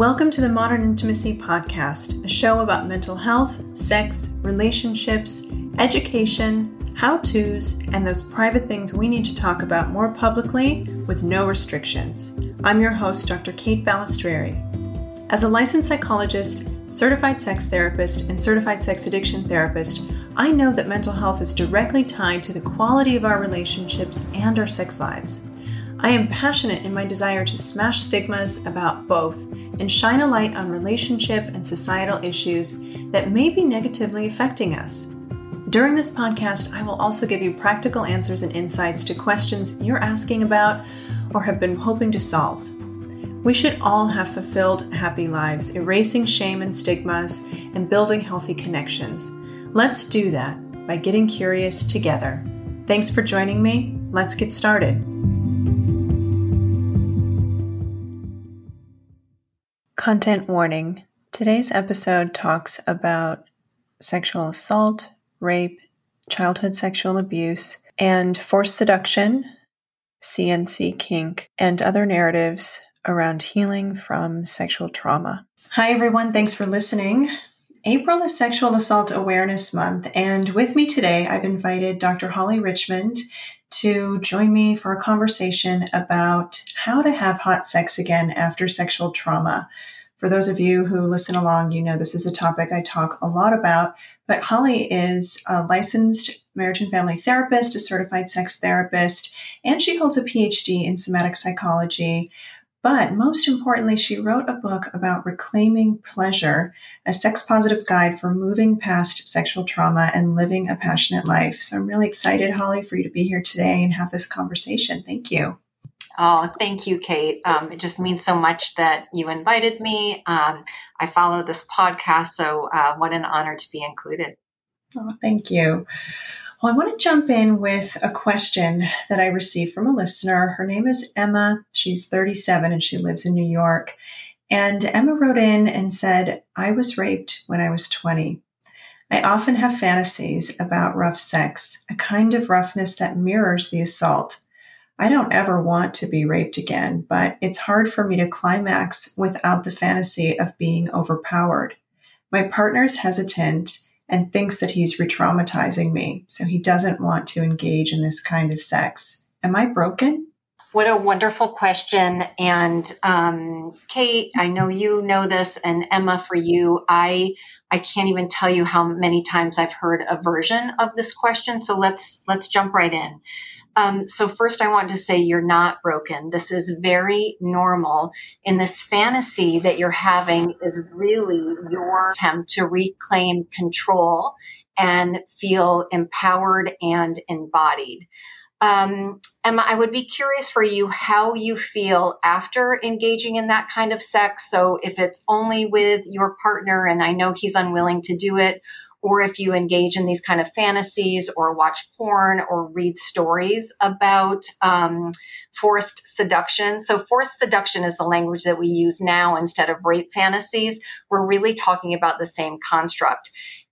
Welcome to the Modern Intimacy Podcast, a show about mental health, sex, relationships, education, how to's, and those private things we need to talk about more publicly with no restrictions. I'm your host, Dr. Kate Balistrieri. As a licensed psychologist, certified sex therapist, and certified sex addiction therapist, I know that mental health is directly tied to the quality of our relationships and our sex lives. I am passionate in my desire to smash stigmas about both and shine a light on relationship and societal issues that may be negatively affecting us. During this podcast, I will also give you practical answers and insights to questions you're asking about or have been hoping to solve. We should all have fulfilled, happy lives, erasing shame and stigmas, and building healthy connections. Let's do that by getting curious together. Thanks for joining me. Let's get started. Content warning Today's episode talks about sexual assault, rape, childhood sexual abuse, and forced seduction, CNC kink, and other narratives around healing from sexual trauma. Hi, everyone. Thanks for listening. April is Sexual Assault Awareness Month, and with me today, I've invited Dr. Holly Richmond to join me for a conversation about how to have hot sex again after sexual trauma. For those of you who listen along, you know this is a topic I talk a lot about. But Holly is a licensed marriage and family therapist, a certified sex therapist, and she holds a PhD in somatic psychology. But most importantly, she wrote a book about reclaiming pleasure, a sex positive guide for moving past sexual trauma and living a passionate life. So I'm really excited, Holly, for you to be here today and have this conversation. Thank you. Oh, thank you, Kate. Um, it just means so much that you invited me. Um, I follow this podcast, so uh, what an honor to be included. Oh, thank you. Well, I want to jump in with a question that I received from a listener. Her name is Emma. She's 37 and she lives in New York. And Emma wrote in and said, I was raped when I was 20. I often have fantasies about rough sex, a kind of roughness that mirrors the assault. I don't ever want to be raped again, but it's hard for me to climax without the fantasy of being overpowered. My partner's hesitant and thinks that he's re traumatizing me, so he doesn't want to engage in this kind of sex. Am I broken? What a wonderful question. And um, Kate, I know you know this, and Emma, for you, I I can't even tell you how many times I've heard a version of this question. So let's let's jump right in. Um, so, first, I want to say you're not broken. This is very normal. And this fantasy that you're having is really your attempt to reclaim control and feel empowered and embodied. Um, Emma, I would be curious for you how you feel after engaging in that kind of sex. So, if it's only with your partner and I know he's unwilling to do it, or if you engage in these kind of fantasies or watch porn or read stories about um, forced seduction. So, forced seduction is the language that we use now instead of rape fantasies. We're really talking about the same construct.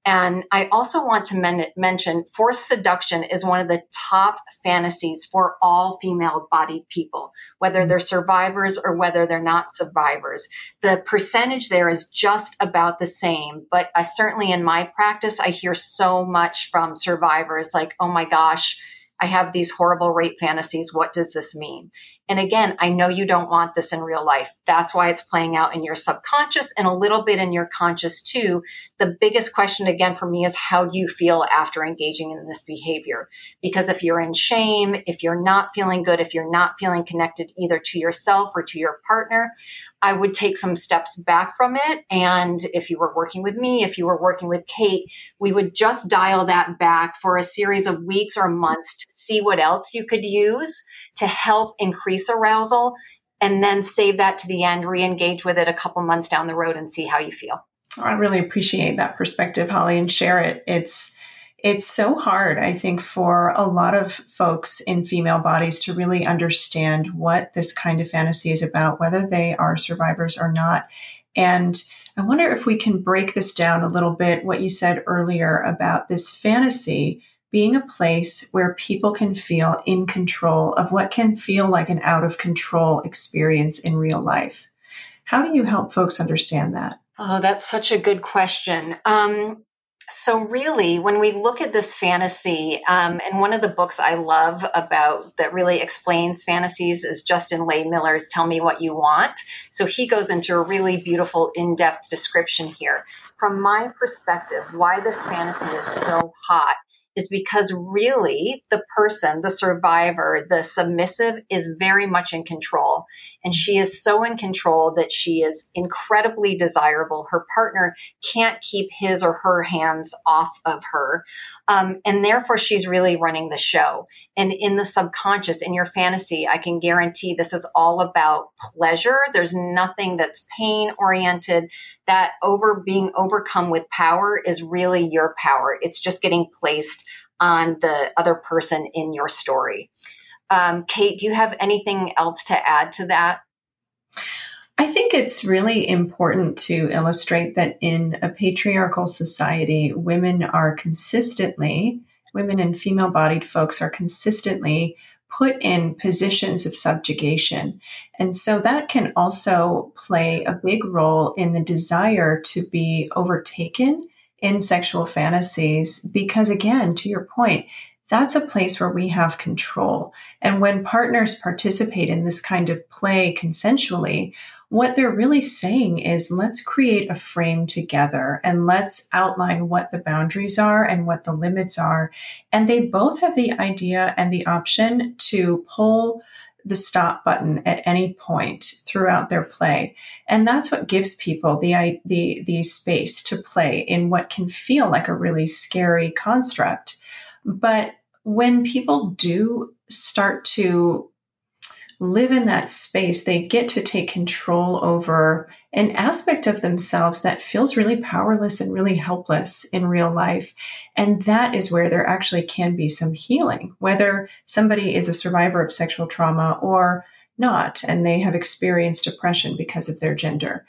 And I also want to men- mention forced seduction is one of the top fantasies for all female bodied people, whether they're survivors or whether they're not survivors. The percentage there is just about the same. But uh, certainly in my practice, I hear so much from survivors like, oh my gosh, I have these horrible rape fantasies. What does this mean? And again, I know you don't want this in real life. That's why it's playing out in your subconscious and a little bit in your conscious too. The biggest question again for me is how do you feel after engaging in this behavior? Because if you're in shame, if you're not feeling good, if you're not feeling connected either to yourself or to your partner, I would take some steps back from it. And if you were working with me, if you were working with Kate, we would just dial that back for a series of weeks or months to see what else you could use to help increase arousal and then save that to the end, re engage with it a couple months down the road and see how you feel. I really appreciate that perspective, Holly, and share it. It's it's so hard, I think, for a lot of folks in female bodies to really understand what this kind of fantasy is about, whether they are survivors or not. And I wonder if we can break this down a little bit, what you said earlier about this fantasy being a place where people can feel in control of what can feel like an out of control experience in real life. How do you help folks understand that? Oh, that's such a good question. Um, so, really, when we look at this fantasy, um, and one of the books I love about that really explains fantasies is Justin Lehmiller's Tell Me What You Want. So, he goes into a really beautiful, in depth description here. From my perspective, why this fantasy is so hot is because really the person, the survivor, the submissive is very much in control. And she is so in control that she is incredibly desirable. Her partner can't keep his or her hands off of her. Um, and therefore, she's really running the show. And in the subconscious, in your fantasy, I can guarantee this is all about pleasure. There's nothing that's pain oriented. That over being overcome with power is really your power. It's just getting placed on the other person in your story. Um, Kate, do you have anything else to add to that? I think it's really important to illustrate that in a patriarchal society, women are consistently, women and female bodied folks are consistently put in positions of subjugation. And so that can also play a big role in the desire to be overtaken in sexual fantasies because again to your point that's a place where we have control and when partners participate in this kind of play consensually what they're really saying is let's create a frame together and let's outline what the boundaries are and what the limits are and they both have the idea and the option to pull the stop button at any point throughout their play. And that's what gives people the, the, the space to play in what can feel like a really scary construct. But when people do start to live in that space, they get to take control over an aspect of themselves that feels really powerless and really helpless in real life. And that is where there actually can be some healing, whether somebody is a survivor of sexual trauma or not, and they have experienced depression because of their gender.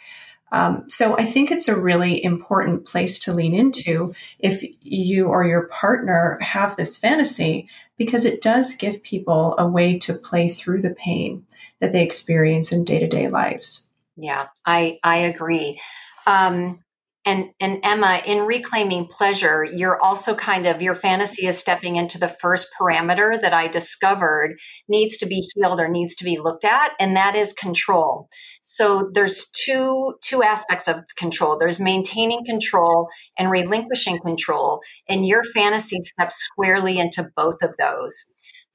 Um, so I think it's a really important place to lean into if you or your partner have this fantasy because it does give people a way to play through the pain that they experience in day to day lives. Yeah, I I agree. Um, and and Emma, in reclaiming pleasure, you're also kind of your fantasy is stepping into the first parameter that I discovered needs to be healed or needs to be looked at, and that is control. So there's two two aspects of control. There's maintaining control and relinquishing control, and your fantasy steps squarely into both of those.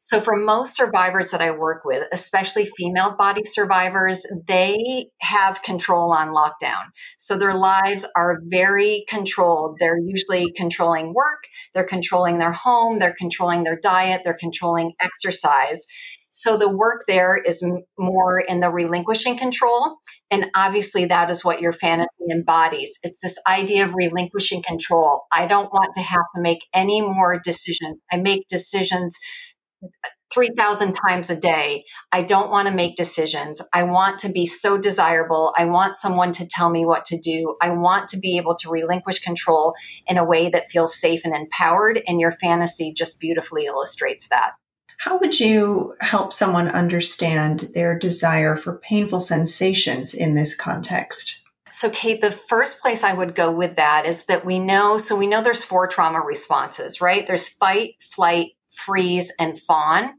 So, for most survivors that I work with, especially female body survivors, they have control on lockdown. So, their lives are very controlled. They're usually controlling work, they're controlling their home, they're controlling their diet, they're controlling exercise. So, the work there is more in the relinquishing control. And obviously, that is what your fantasy embodies. It's this idea of relinquishing control. I don't want to have to make any more decisions. I make decisions 3,000 times a day. I don't want to make decisions. I want to be so desirable. I want someone to tell me what to do. I want to be able to relinquish control in a way that feels safe and empowered. And your fantasy just beautifully illustrates that. How would you help someone understand their desire for painful sensations in this context? So, Kate, the first place I would go with that is that we know, so we know there's four trauma responses, right? There's fight, flight, freeze, and fawn.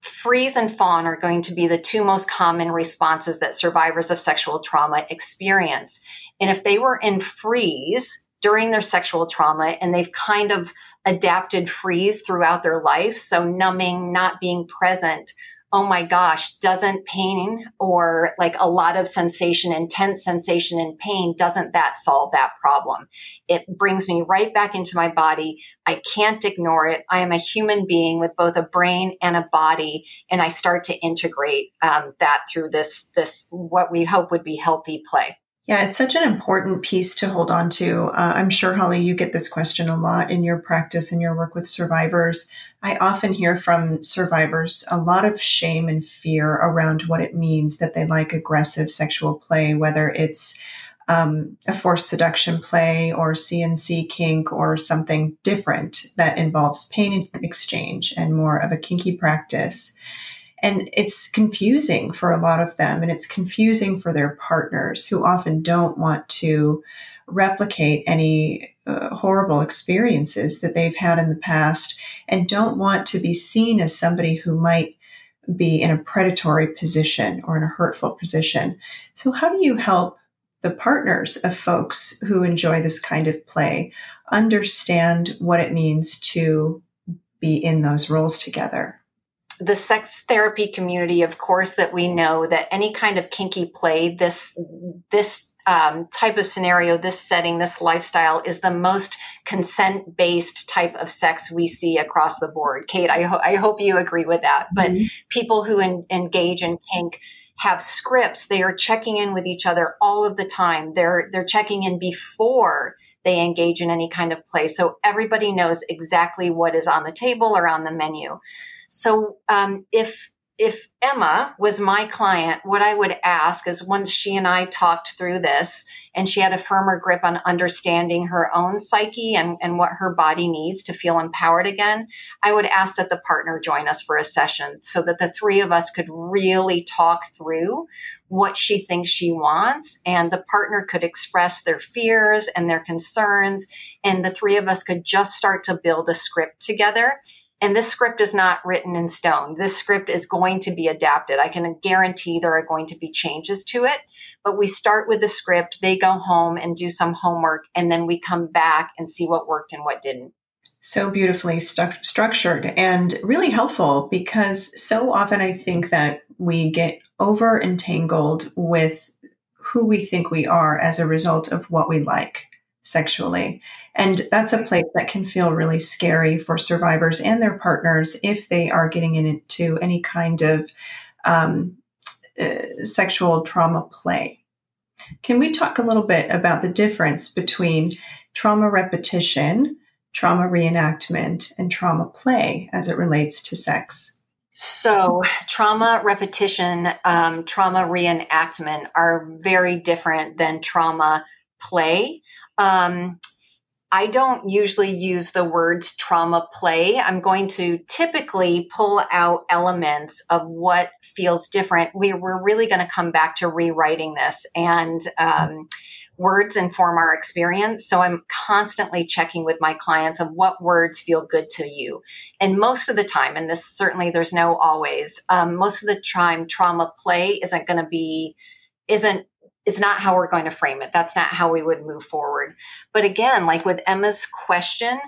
Freeze and fawn are going to be the two most common responses that survivors of sexual trauma experience. And if they were in freeze during their sexual trauma and they've kind of adapted freeze throughout their life, so numbing, not being present, oh my gosh, doesn't pain or like a lot of sensation, intense sensation and pain, doesn't that solve that problem? It brings me right back into my body. I can't ignore it. I am a human being with both a brain and a body, and I start to integrate um, that through this this what we hope would be healthy play. Yeah, it's such an important piece to hold on to. Uh, I'm sure, Holly, you get this question a lot in your practice and your work with survivors. I often hear from survivors a lot of shame and fear around what it means that they like aggressive sexual play, whether it's um, a forced seduction play or CNC kink or something different that involves pain exchange and more of a kinky practice. And it's confusing for a lot of them, and it's confusing for their partners who often don't want to replicate any uh, horrible experiences that they've had in the past and don't want to be seen as somebody who might be in a predatory position or in a hurtful position. So, how do you help the partners of folks who enjoy this kind of play understand what it means to be in those roles together? The sex therapy community, of course, that we know that any kind of kinky play, this this um, type of scenario, this setting, this lifestyle is the most consent based type of sex we see across the board. Kate, I, ho- I hope you agree with that. But mm-hmm. people who en- engage in kink have scripts. They are checking in with each other all of the time. They're they're checking in before they engage in any kind of play, so everybody knows exactly what is on the table or on the menu. So um, if if Emma was my client, what I would ask is once she and I talked through this and she had a firmer grip on understanding her own psyche and, and what her body needs to feel empowered again, I would ask that the partner join us for a session so that the three of us could really talk through what she thinks she wants and the partner could express their fears and their concerns and the three of us could just start to build a script together and this script is not written in stone. This script is going to be adapted. I can guarantee there are going to be changes to it. But we start with the script, they go home and do some homework, and then we come back and see what worked and what didn't. So beautifully stu- structured and really helpful because so often I think that we get over entangled with who we think we are as a result of what we like sexually. And that's a place that can feel really scary for survivors and their partners if they are getting into any kind of um, uh, sexual trauma play. Can we talk a little bit about the difference between trauma repetition, trauma reenactment, and trauma play as it relates to sex? So, trauma repetition, um, trauma reenactment are very different than trauma play. Um, I don't usually use the words trauma play. I'm going to typically pull out elements of what feels different. We, are really going to come back to rewriting this and um, words inform our experience. So I'm constantly checking with my clients of what words feel good to you. And most of the time, and this certainly there's no always, um, most of the time trauma play isn't going to be isn't it's not how we're going to frame it. That's not how we would move forward. But again, like with Emma's question,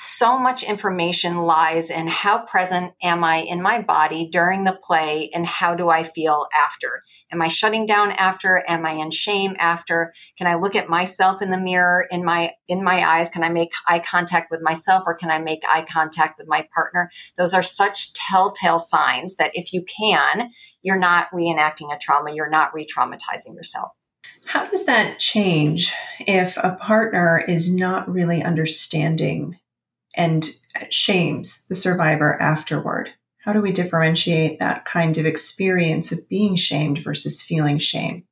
so much information lies in how present am I in my body during the play and how do I feel after? Am I shutting down after? Am I in shame after? Can I look at myself in the mirror in my in my eyes? Can I make eye contact with myself or can I make eye contact with my partner? Those are such telltale signs that if you can, you're not reenacting a trauma, you're not re-traumatizing yourself. How does that change if a partner is not really understanding and shames the survivor afterward? How do we differentiate that kind of experience of being shamed versus feeling shame?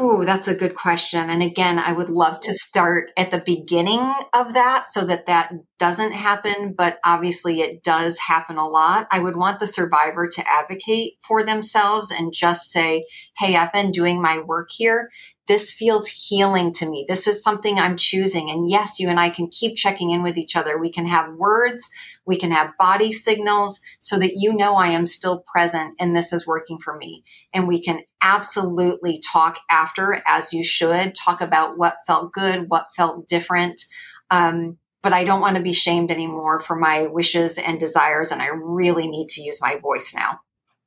Ooh, that's a good question. And again, I would love to start at the beginning of that so that that doesn't happen, but obviously it does happen a lot. I would want the survivor to advocate for themselves and just say, Hey, I've been doing my work here this feels healing to me. This is something I'm choosing. And yes, you and I can keep checking in with each other. We can have words, we can have body signals so that you know I am still present and this is working for me. And we can absolutely talk after, as you should, talk about what felt good, what felt different. Um, but I don't want to be shamed anymore for my wishes and desires. And I really need to use my voice now.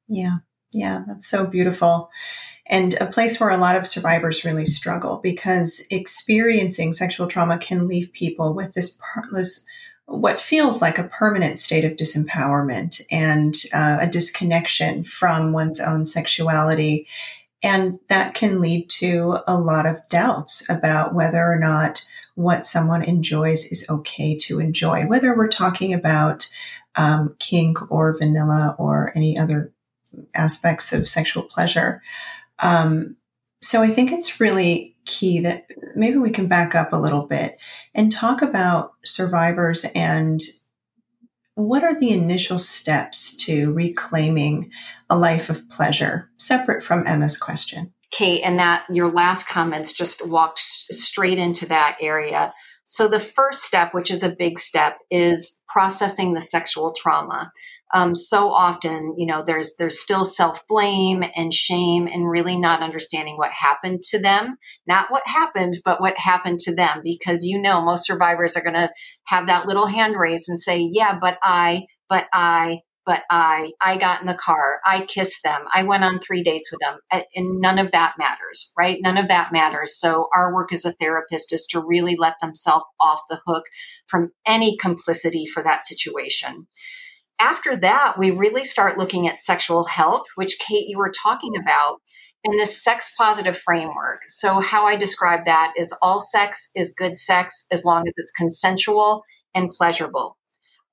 Yeah. Yeah. That's so beautiful and a place where a lot of survivors really struggle because experiencing sexual trauma can leave people with this, what feels like a permanent state of disempowerment and uh, a disconnection from one's own sexuality. And that can lead to a lot of doubts about whether or not what someone enjoys is okay to enjoy, whether we're talking about um, kink or vanilla or any other aspects of sexual pleasure. Um, so I think it's really key that maybe we can back up a little bit and talk about survivors and what are the initial steps to reclaiming a life of pleasure, separate from Emma's question? Kate, and that your last comments just walked straight into that area. So, the first step, which is a big step, is processing the sexual trauma. Um, so often, you know, there's there's still self blame and shame, and really not understanding what happened to them, not what happened, but what happened to them. Because you know, most survivors are going to have that little hand raised and say, "Yeah, but I, but I, but I, I got in the car, I kissed them, I went on three dates with them, and none of that matters, right? None of that matters. So our work as a therapist is to really let themselves off the hook from any complicity for that situation. After that, we really start looking at sexual health, which Kate, you were talking mm-hmm. about in this sex positive framework. So, how I describe that is all sex is good sex as long as it's consensual and pleasurable.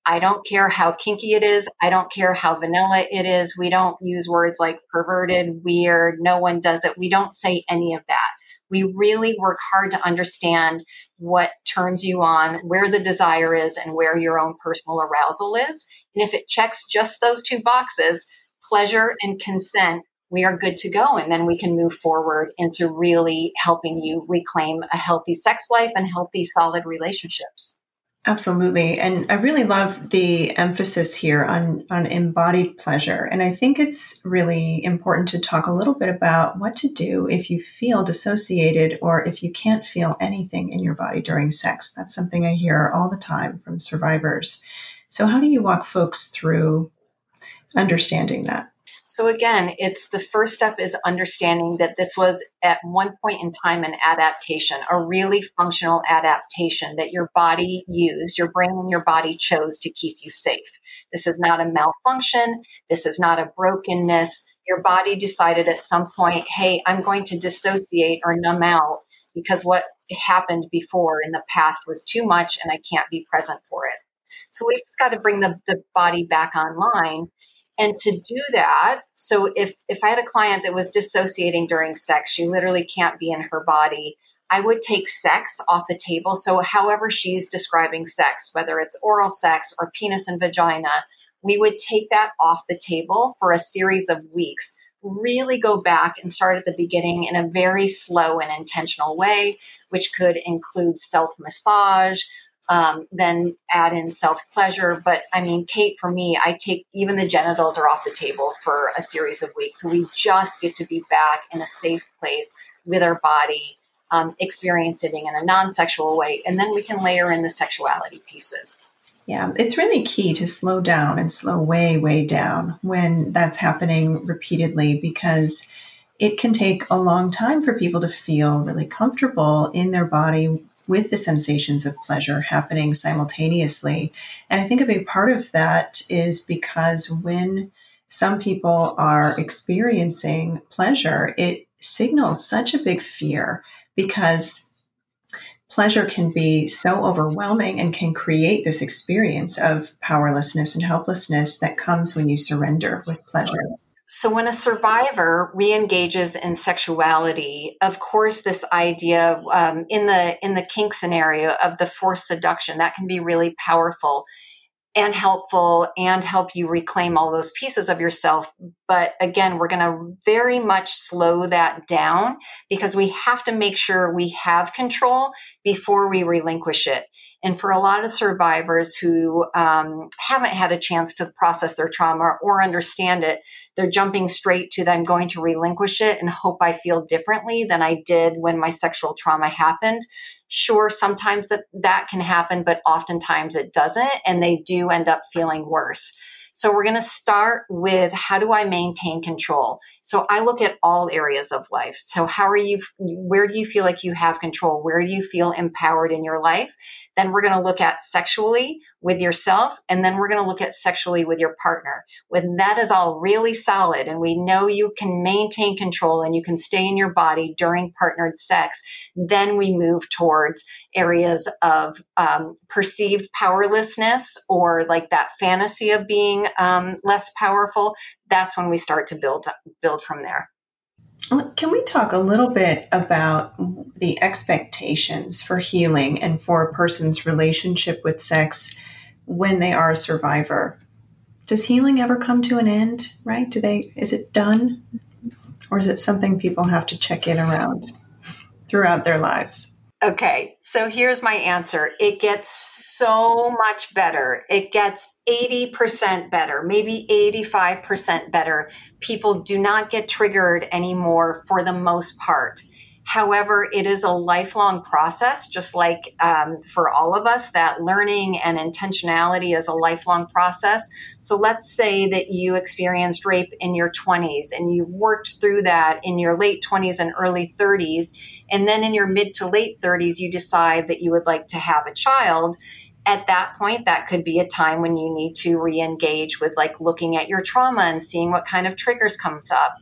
I don't care how kinky it is. I don't care how vanilla it is. We don't use words like perverted, weird, no one does it. We don't say any of that. We really work hard to understand what turns you on, where the desire is, and where your own personal arousal is. And if it checks just those two boxes, pleasure and consent, we are good to go. And then we can move forward into really helping you reclaim a healthy sex life and healthy, solid relationships. Absolutely. And I really love the emphasis here on, on embodied pleasure. And I think it's really important to talk a little bit about what to do if you feel dissociated or if you can't feel anything in your body during sex. That's something I hear all the time from survivors. So, how do you walk folks through understanding that? So again, it's the first step is understanding that this was at one point in time an adaptation, a really functional adaptation that your body used, your brain and your body chose to keep you safe. This is not a malfunction. This is not a brokenness. Your body decided at some point, hey, I'm going to dissociate or numb out because what happened before in the past was too much and I can't be present for it. So we've got to bring the, the body back online and to do that, so if if I had a client that was dissociating during sex, she literally can't be in her body. I would take sex off the table. So however she's describing sex, whether it's oral sex or penis and vagina, we would take that off the table for a series of weeks. Really go back and start at the beginning in a very slow and intentional way, which could include self massage, um, then add in self pleasure. But I mean, Kate, for me, I take even the genitals are off the table for a series of weeks. So we just get to be back in a safe place with our body, um, experiencing in a non sexual way. And then we can layer in the sexuality pieces. Yeah, it's really key to slow down and slow way, way down when that's happening repeatedly because it can take a long time for people to feel really comfortable in their body with the sensations of pleasure happening simultaneously. And I think a big part of that is because when some people are experiencing pleasure, it signals such a big fear because pleasure can be so overwhelming and can create this experience of powerlessness and helplessness that comes when you surrender with pleasure. So when a survivor re-engages in sexuality, of course, this idea um, in the in the kink scenario of the forced seduction that can be really powerful and helpful and help you reclaim all those pieces of yourself. But again, we're going to very much slow that down because we have to make sure we have control before we relinquish it. And for a lot of survivors who um, haven't had a chance to process their trauma or understand it, they're jumping straight to I'm going to relinquish it and hope I feel differently than I did when my sexual trauma happened. Sure, sometimes that, that can happen, but oftentimes it doesn't, and they do end up feeling worse. So we're going to start with how do I maintain control? So I look at all areas of life. So how are you, where do you feel like you have control? Where do you feel empowered in your life? Then we're going to look at sexually with yourself. And then we're going to look at sexually with your partner. When that is all really solid and we know you can maintain control and you can stay in your body during partnered sex, then we move towards areas of um, perceived powerlessness or like that fantasy of being um, less powerful, that's when we start to build build from there. Can we talk a little bit about the expectations for healing and for a person's relationship with sex when they are a survivor. Does healing ever come to an end, right? Do they is it done? Or is it something people have to check in around throughout their lives? Okay, so here's my answer. It gets so much better. It gets 80% better, maybe 85% better. People do not get triggered anymore for the most part. However, it is a lifelong process, just like um, for all of us, that learning and intentionality is a lifelong process. So let's say that you experienced rape in your 20s and you've worked through that in your late 20s and early 30s. And then in your mid to late 30s, you decide that you would like to have a child. At that point that could be a time when you need to re-engage with like looking at your trauma and seeing what kind of triggers comes up.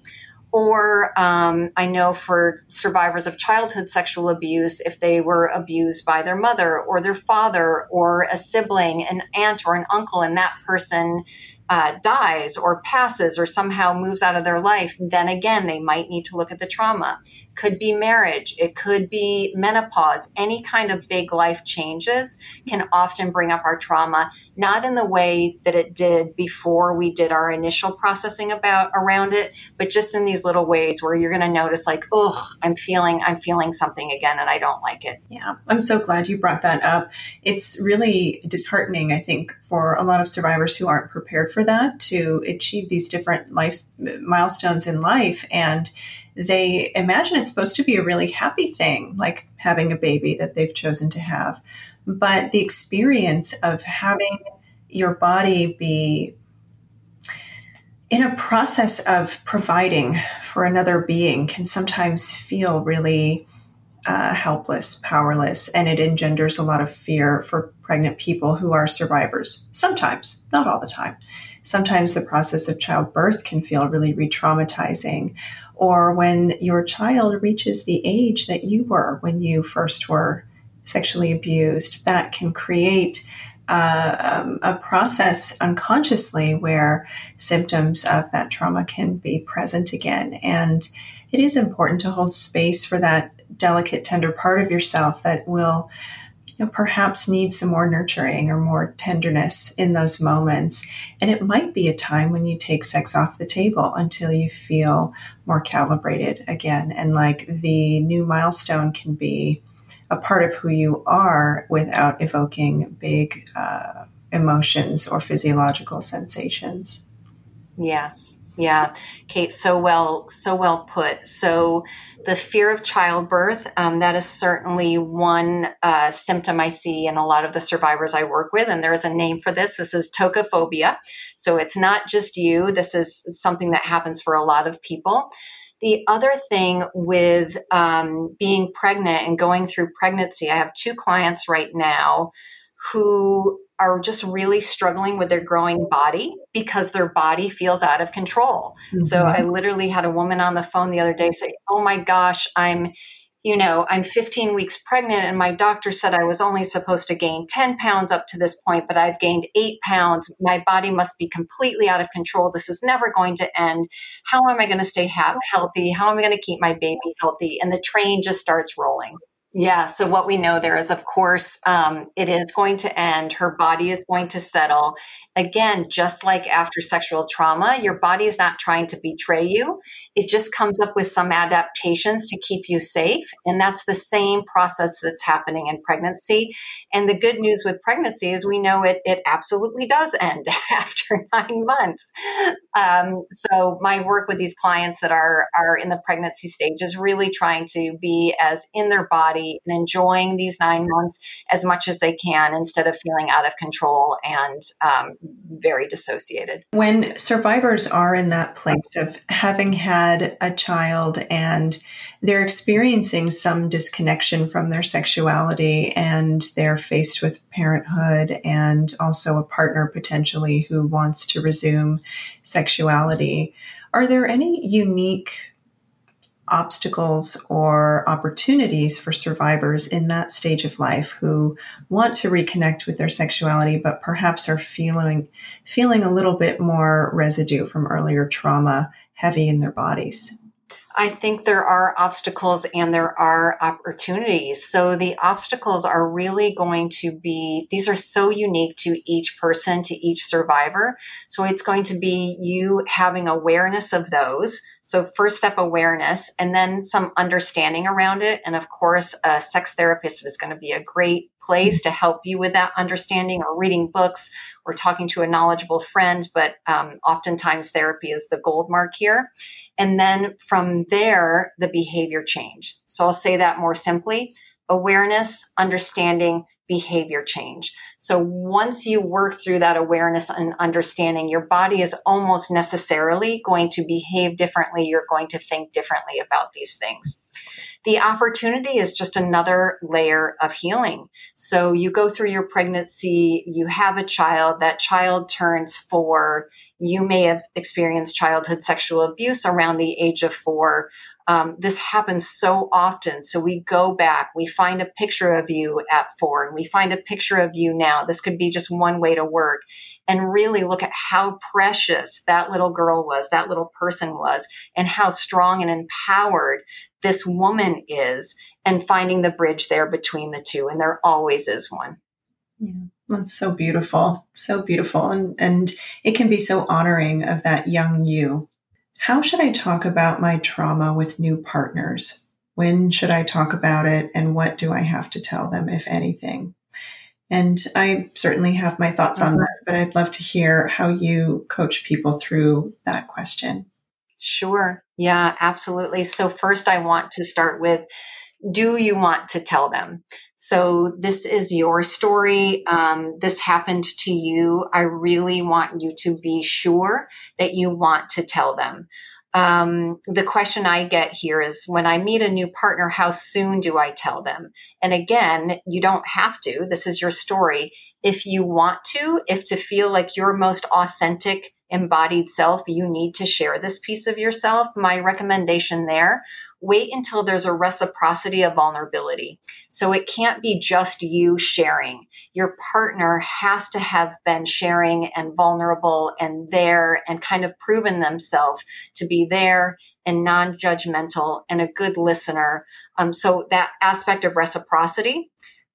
Or um, I know for survivors of childhood sexual abuse, if they were abused by their mother or their father or a sibling, an aunt or an uncle, and that person uh, dies or passes or somehow moves out of their life, then again, they might need to look at the trauma could be marriage, it could be menopause. Any kind of big life changes can often bring up our trauma, not in the way that it did before we did our initial processing about around it, but just in these little ways where you're going to notice like, "Oh, I'm feeling I'm feeling something again and I don't like it." Yeah. I'm so glad you brought that up. It's really disheartening, I think, for a lot of survivors who aren't prepared for that to achieve these different life milestones in life and they imagine it's supposed to be a really happy thing, like having a baby that they've chosen to have. But the experience of having your body be in a process of providing for another being can sometimes feel really uh, helpless, powerless, and it engenders a lot of fear for pregnant people who are survivors. Sometimes, not all the time. Sometimes the process of childbirth can feel really re traumatizing, or when your child reaches the age that you were when you first were sexually abused, that can create uh, um, a process unconsciously where symptoms of that trauma can be present again. And it is important to hold space for that delicate, tender part of yourself that will you know, perhaps need some more nurturing or more tenderness in those moments. And it might be a time when you take sex off the table until you feel more calibrated again. And like the new milestone can be a part of who you are without evoking big uh, emotions or physiological sensations. Yes. Yeah, Kate, so well, so well put. So, the fear of childbirth, um, that is certainly one uh, symptom I see in a lot of the survivors I work with. And there is a name for this. This is tocophobia. So, it's not just you, this is something that happens for a lot of people. The other thing with um, being pregnant and going through pregnancy, I have two clients right now who are just really struggling with their growing body because their body feels out of control. Mm-hmm. So I literally had a woman on the phone the other day say, "Oh my gosh, I'm you know, I'm 15 weeks pregnant and my doctor said I was only supposed to gain 10 pounds up to this point, but I've gained eight pounds. My body must be completely out of control. This is never going to end. How am I going to stay ha- healthy? How am I going to keep my baby healthy? And the train just starts rolling. Yeah. So what we know there is, of course, um, it is going to end. Her body is going to settle. Again, just like after sexual trauma, your body is not trying to betray you. It just comes up with some adaptations to keep you safe. And that's the same process that's happening in pregnancy. And the good news with pregnancy is we know it, it absolutely does end after nine months. Um, so my work with these clients that are, are in the pregnancy stage is really trying to be as in their body and enjoying these nine months as much as they can instead of feeling out of control and um, very dissociated. When survivors are in that place of having had a child and they're experiencing some disconnection from their sexuality and they're faced with parenthood and also a partner potentially who wants to resume sexuality, are there any unique obstacles or opportunities for survivors in that stage of life who want to reconnect with their sexuality but perhaps are feeling feeling a little bit more residue from earlier trauma heavy in their bodies I think there are obstacles and there are opportunities. So the obstacles are really going to be, these are so unique to each person, to each survivor. So it's going to be you having awareness of those. So first step awareness and then some understanding around it. And of course, a sex therapist is going to be a great place to help you with that understanding or reading books or talking to a knowledgeable friend. But um, oftentimes therapy is the gold mark here. And then from there, the behavior change. So I'll say that more simply awareness, understanding, behavior change. So once you work through that awareness and understanding, your body is almost necessarily going to behave differently. You're going to think differently about these things. The opportunity is just another layer of healing. So you go through your pregnancy, you have a child, that child turns four. You may have experienced childhood sexual abuse around the age of four um, this happens so often. So we go back, we find a picture of you at four, and we find a picture of you now. This could be just one way to work and really look at how precious that little girl was, that little person was, and how strong and empowered this woman is, and finding the bridge there between the two. And there always is one. Yeah. That's so beautiful. So beautiful. And and it can be so honoring of that young you how should I talk about my trauma with new partners? When should I talk about it? And what do I have to tell them, if anything? And I certainly have my thoughts on uh-huh. that, but I'd love to hear how you coach people through that question. Sure. Yeah, absolutely. So, first, I want to start with do you want to tell them? So this is your story. Um, this happened to you. I really want you to be sure that you want to tell them. Um, the question I get here is when I meet a new partner, how soon do I tell them? And again, you don't have to. This is your story. If you want to, if to feel like your most authentic embodied self, you need to share this piece of yourself. My recommendation there wait until there's a reciprocity of vulnerability. So it can't be just you sharing. Your partner has to have been sharing and vulnerable and there and kind of proven themselves to be there and non judgmental and a good listener. Um, so that aspect of reciprocity.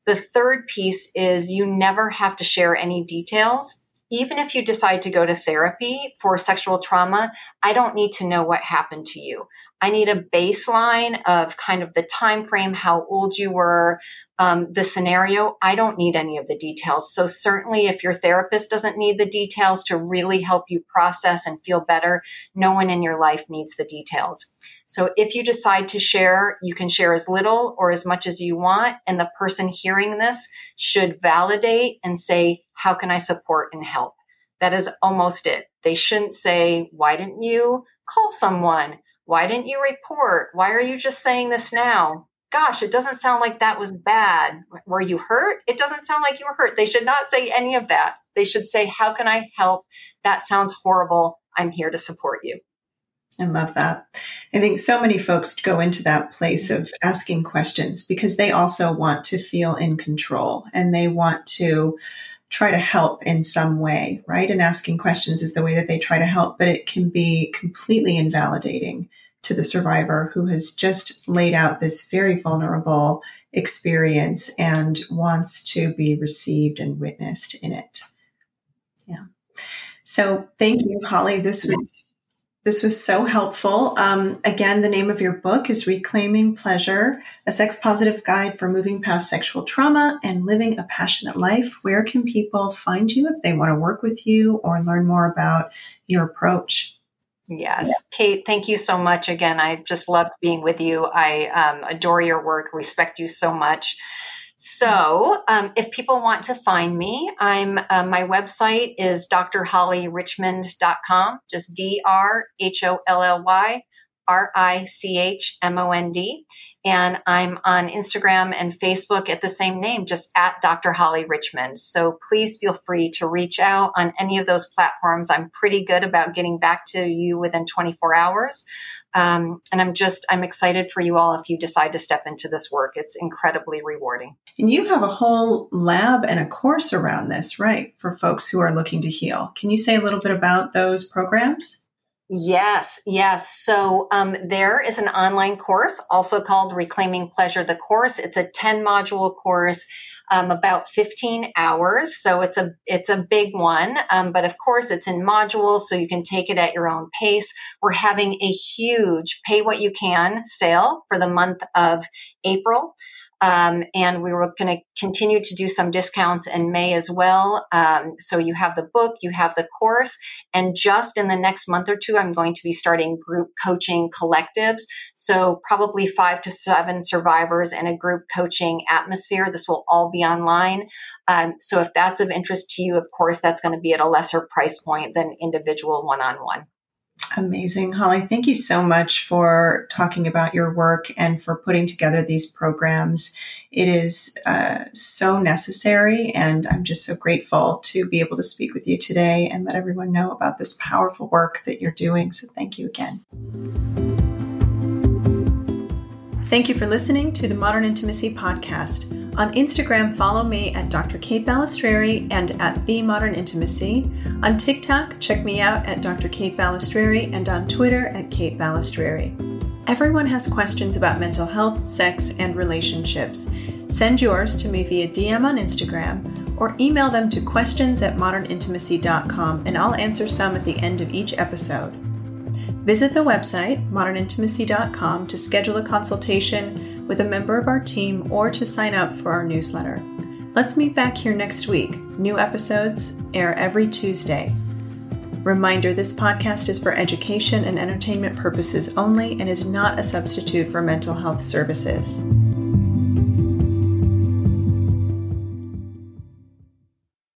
The third piece is you never have to share any details even if you decide to go to therapy for sexual trauma, I don't need to know what happened to you. I need a baseline of kind of the time frame, how old you were, um, the scenario. I don't need any of the details. So certainly, if your therapist doesn't need the details to really help you process and feel better, no one in your life needs the details. So if you decide to share, you can share as little or as much as you want, and the person hearing this should validate and say, "How can I support and help?" That is almost it. They shouldn't say, "Why didn't you call someone?" Why didn't you report? Why are you just saying this now? Gosh, it doesn't sound like that was bad. Were you hurt? It doesn't sound like you were hurt. They should not say any of that. They should say, How can I help? That sounds horrible. I'm here to support you. I love that. I think so many folks go into that place of asking questions because they also want to feel in control and they want to try to help in some way, right? And asking questions is the way that they try to help, but it can be completely invalidating to the survivor who has just laid out this very vulnerable experience and wants to be received and witnessed in it. Yeah. So thank you, Holly. This was this was so helpful. Um, again, the name of your book is Reclaiming Pleasure, a sex positive guide for moving past sexual trauma and living a passionate life. Where can people find you if they want to work with you or learn more about your approach? Yes. Yeah. Kate, thank you so much again. I just loved being with you. I um, adore your work, respect you so much. So, um, if people want to find me, I'm uh, my website is drhollyrichmond.com, just D R H O L L Y R I C H M O N D. And I'm on Instagram and Facebook at the same name, just at Dr. Holly Richmond. So please feel free to reach out on any of those platforms. I'm pretty good about getting back to you within 24 hours. Um, and I'm just, I'm excited for you all if you decide to step into this work. It's incredibly rewarding. And you have a whole lab and a course around this, right? For folks who are looking to heal. Can you say a little bit about those programs? Yes, yes. So um, there is an online course, also called Reclaiming Pleasure, the course. It's a 10 module course. Um, about 15 hours. So it's a it's a big one, um, but of course it's in modules, so you can take it at your own pace. We're having a huge pay what you can sale for the month of April. Um, and we were going to continue to do some discounts in May as well. Um, so you have the book, you have the course, and just in the next month or two, I'm going to be starting group coaching collectives. So probably five to seven survivors in a group coaching atmosphere. This will all be online. Um, so if that's of interest to you, of course, that's going to be at a lesser price point than individual one on one. Amazing. Holly, thank you so much for talking about your work and for putting together these programs. It is uh, so necessary, and I'm just so grateful to be able to speak with you today and let everyone know about this powerful work that you're doing. So, thank you again. Thank you for listening to the Modern Intimacy Podcast. On Instagram, follow me at Dr. Kate Balestrieri and at The Modern Intimacy. On TikTok, check me out at Dr. Kate Balestrieri and on Twitter at Kate Balestrieri. Everyone has questions about mental health, sex, and relationships. Send yours to me via DM on Instagram or email them to questions at modernintimacy.com and I'll answer some at the end of each episode. Visit the website, modernintimacy.com, to schedule a consultation with a member of our team or to sign up for our newsletter. Let's meet back here next week. New episodes air every Tuesday. Reminder this podcast is for education and entertainment purposes only and is not a substitute for mental health services.